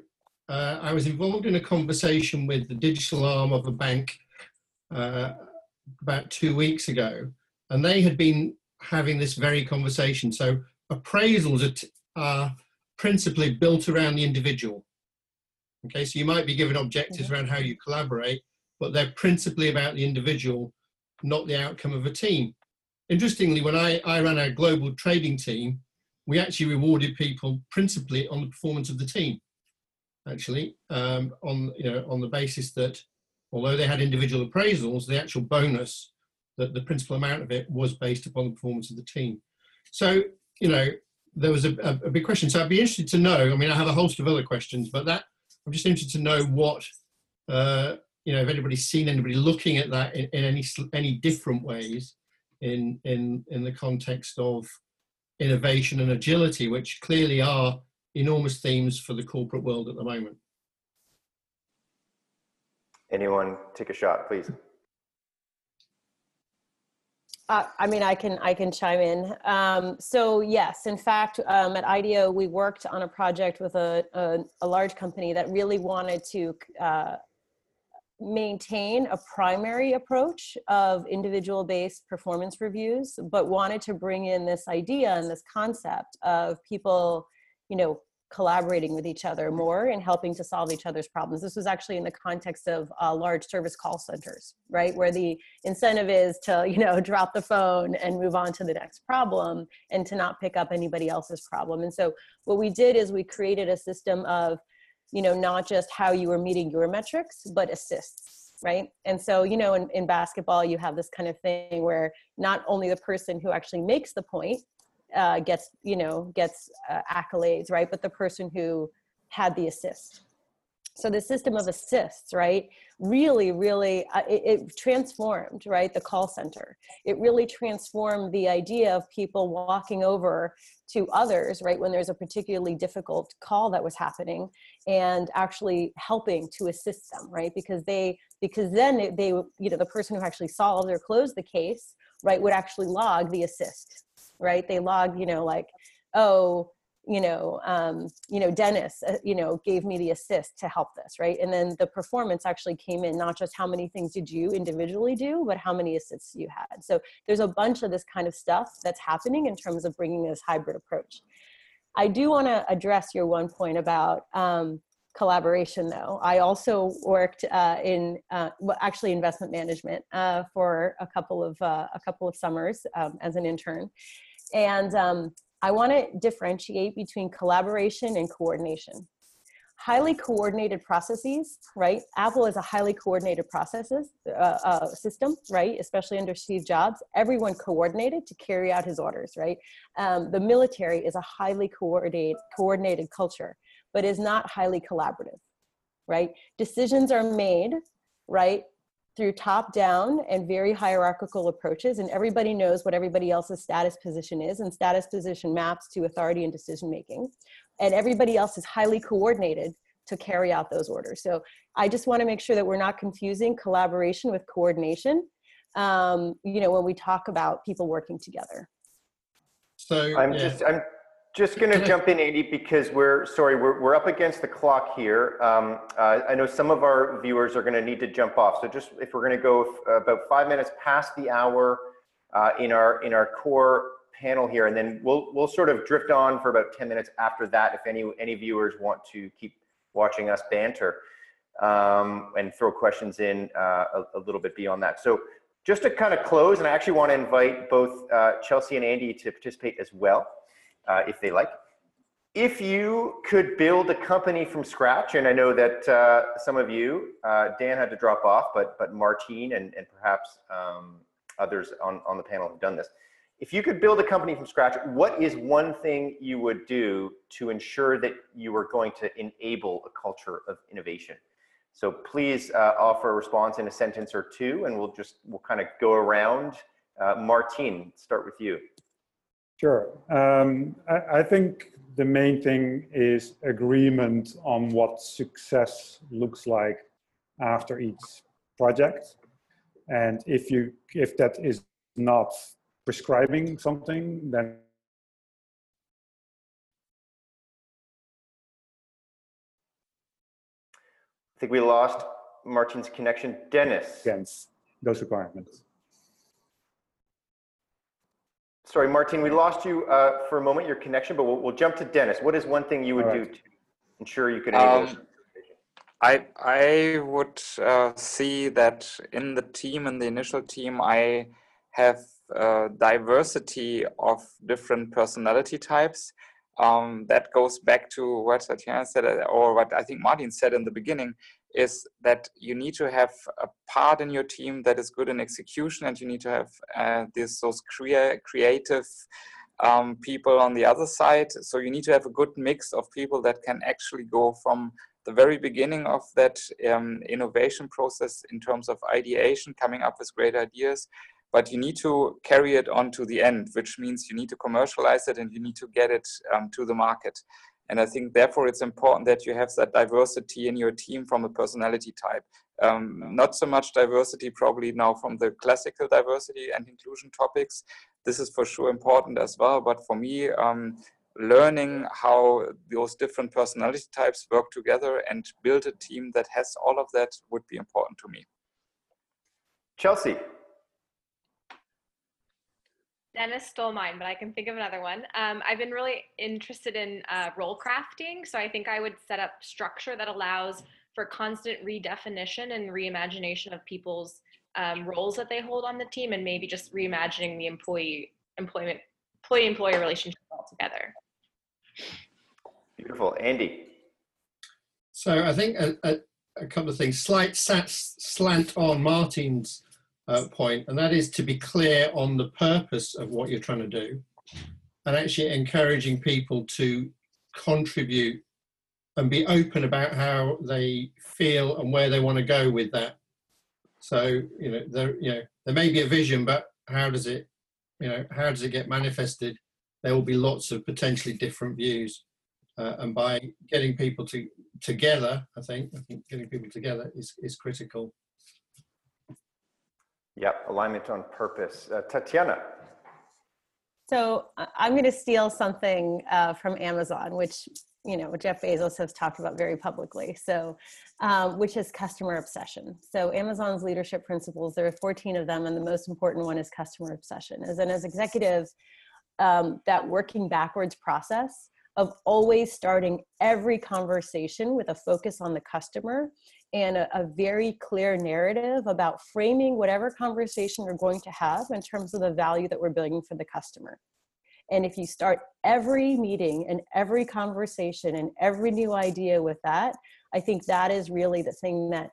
uh, I was involved in a conversation with the digital arm of a bank uh, about two weeks ago, and they had been having this very conversation. So appraisals are, are principally built around the individual. Okay, so you might be given objectives around how you collaborate, but they're principally about the individual, not the outcome of a team. Interestingly, when I, I ran our global trading team, we actually rewarded people principally on the performance of the team. Actually, um, on you know on the basis that although they had individual appraisals, the actual bonus, that the principal amount of it was based upon the performance of the team. So you know there was a, a, big question. So I'd be interested to know. I mean, I have a host of other questions, but that I'm just interested to know what, uh, you know, if anybody's seen anybody looking at that in, in any any different ways in in in the context of innovation and agility, which clearly are enormous themes for the corporate world at the moment. Anyone take a shot, please. Uh, I mean, I can I can chime in. Um, so yes, in fact, um, at IDEO, we worked on a project with a, a, a large company that really wanted to uh, maintain a primary approach of individual-based performance reviews, but wanted to bring in this idea and this concept of people, you know, collaborating with each other more and helping to solve each other's problems. This was actually in the context of uh, large service call centers, right? Where the incentive is to, you know, drop the phone and move on to the next problem and to not pick up anybody else's problem. And so what we did is we created a system of, you know, not just how you were meeting your metrics, but assists, right? And so, you know, in, in basketball, you have this kind of thing where not only the person who actually makes the point uh, gets you know gets uh, accolades right but the person who had the assist so the system of assists right really really uh, it, it, transformed right the call center it really transformed the idea of people walking over to others right when there's a particularly difficult call that was happening and actually helping to assist them right because they because then they, they you know the person who actually solved or closed the case right would actually log the assist right? They log, you know, like, oh, you know, um, you know, Dennis, uh, you know, gave me the assist to help this, right? And then the performance actually came in not just how many things did you individually do, but how many assists you had. So there's a bunch of this kind of stuff that's happening in terms of bringing this hybrid approach. I do want to address your one point about um, collaboration though. I also worked uh, in uh, well, actually investment management uh, for a couple of uh, a couple of summers um, as an intern, and um, I want to differentiate between collaboration and coordination. Highly coordinated processes, right? Apple is a highly coordinated processes uh, uh, system, right? Especially under Steve Jobs, everyone coordinated to carry out his orders, right? Um, the military is a highly coordinated coordinated culture, but is not highly collaborative, right? Decisions are made, right, through top down and very hierarchical approaches and everybody knows what everybody else's status position is and status position maps to authority and decision making. And everybody else is highly coordinated to carry out those orders. So i just want to make sure that we're not confusing collaboration with coordination um, you know when we talk about people working together. So i'm yeah. just i'm just going to jump in, Andy, because we're sorry, we're, we're up against the clock here. Um, uh, I know some of our viewers are going to need to jump off. So just if we're going to go about five minutes past the hour uh, in our in our core panel here, and then we'll we'll sort of drift on for about ten minutes after that. If any any viewers want to keep watching us banter um, and throw questions in uh, a, a little bit beyond that. So just to kind of close, and I actually want to invite both uh, Chelsea and Andy to participate as well, uh, if they like. If you could build a company from scratch, and I know that uh, some of you, uh, Dan had to drop off, but but Martine and, and perhaps um, others on, on the panel have done this. If you could build a company from scratch, what is one thing you would do to ensure that you are going to enable a culture of innovation? So please uh, offer a response in a sentence or two, and we'll just we'll kind of go around. Uh, Martine, start with you. Sure. Um, I, I, think the main thing is agreement on what success looks like after each project, and if you if that is not prescribing something, then I think we lost Martin's connection. Dennis. Against those requirements. Sorry, Martin, we lost you uh, for a moment, your connection, but we'll, we'll, jump to Dennis. What is one thing you would right. do to ensure you could enable um, I, I would uh, see that in the team, in the initial team, I have uh, diversity of different personality types. Um, that goes back to what Tatiana said, uh, or what I think Martin said in the beginning, is that you need to have a part in your team that is good in execution, and you need to have uh, this those crea- creative um, people on the other side. So you need to have a good mix of people that can actually go from the very beginning of that um, innovation process in terms of ideation, coming up with great ideas, but you need to carry it on to the end, which means you need to commercialize it and you need to get it um, to the market. And I think therefore it's important that you have that diversity in your team from a personality type. Um, not so much diversity probably now from the classical diversity and inclusion topics. This is for sure important as well. But for me, um, learning how those different personality types work together and build a team that has all of that would be important to me. Chelsea. Dennis stole mine, but I can think of another one. Um, I've been really interested in uh, role crafting. So I think I would set up structure that allows for constant redefinition and reimagination of people's um, roles that they hold on the team and maybe just reimagining the employee employment employee employer relationship altogether. Beautiful. Andy. So I think a, a, a couple of things, slight slant on Martin's uh, point, and that is to be clear on the purpose of what you're trying to do and actually encouraging people to contribute and be open about how they feel and where they want to go with that. So, you know, there, you know, there may be a vision, but how does it, you know, how does it get manifested? There will be lots of potentially different views. Uh, and by getting people to, together, I think, I think getting people together is, is critical. Yep, alignment on purpose. Uh, Tatiana. So I'm going to steal something uh, from Amazon, which you know Jeff Bezos has talked about very publicly. So, um, which is customer obsession. So Amazon's leadership principles, there are 14 of them, and the most important one is customer obsession. As an as executives, um, that working backwards process of always starting every conversation with a focus on the customer and a, a, very clear narrative about framing whatever conversation we're going to have in terms of the value that we're building for the customer. And if you start every meeting and every conversation and every new idea with that, I think that is really the thing that,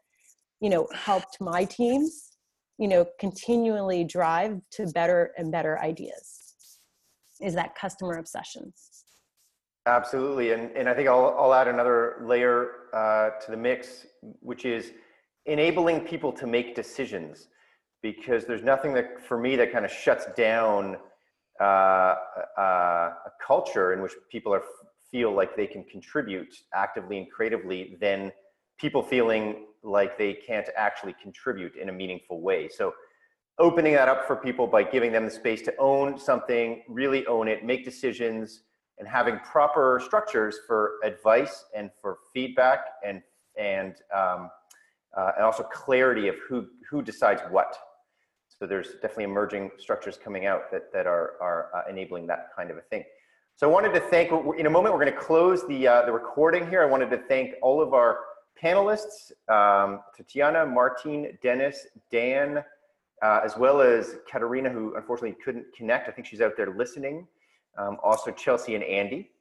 you know, helped my teams, you know, continually drive to better and better ideas is that customer obsession. Absolutely, and and I think I'll I'll add another layer uh, to the mix, which is enabling people to make decisions, because there's nothing that for me that kind of shuts down uh, uh, a culture in which people are feel like they can contribute actively and creatively than people feeling like they can't actually contribute in a meaningful way. So opening that up for people by giving them the space to own something, really own it, make decisions and having proper structures for advice and for feedback and and um, uh, and also clarity of who who decides what. So there's definitely emerging structures coming out that that are are uh, enabling that kind of a thing. So I wanted to thank. In a moment, we're going to close the uh, the recording here. I wanted to thank all of our panelists: um, Tatiana, Martin, Dennis, Dan. uh, as well as Katerina, who unfortunately couldn't connect. I think she's out there listening. Um, also, Chelsea and Andy.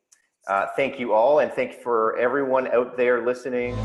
Uh, thank you all, and thank for everyone out there listening.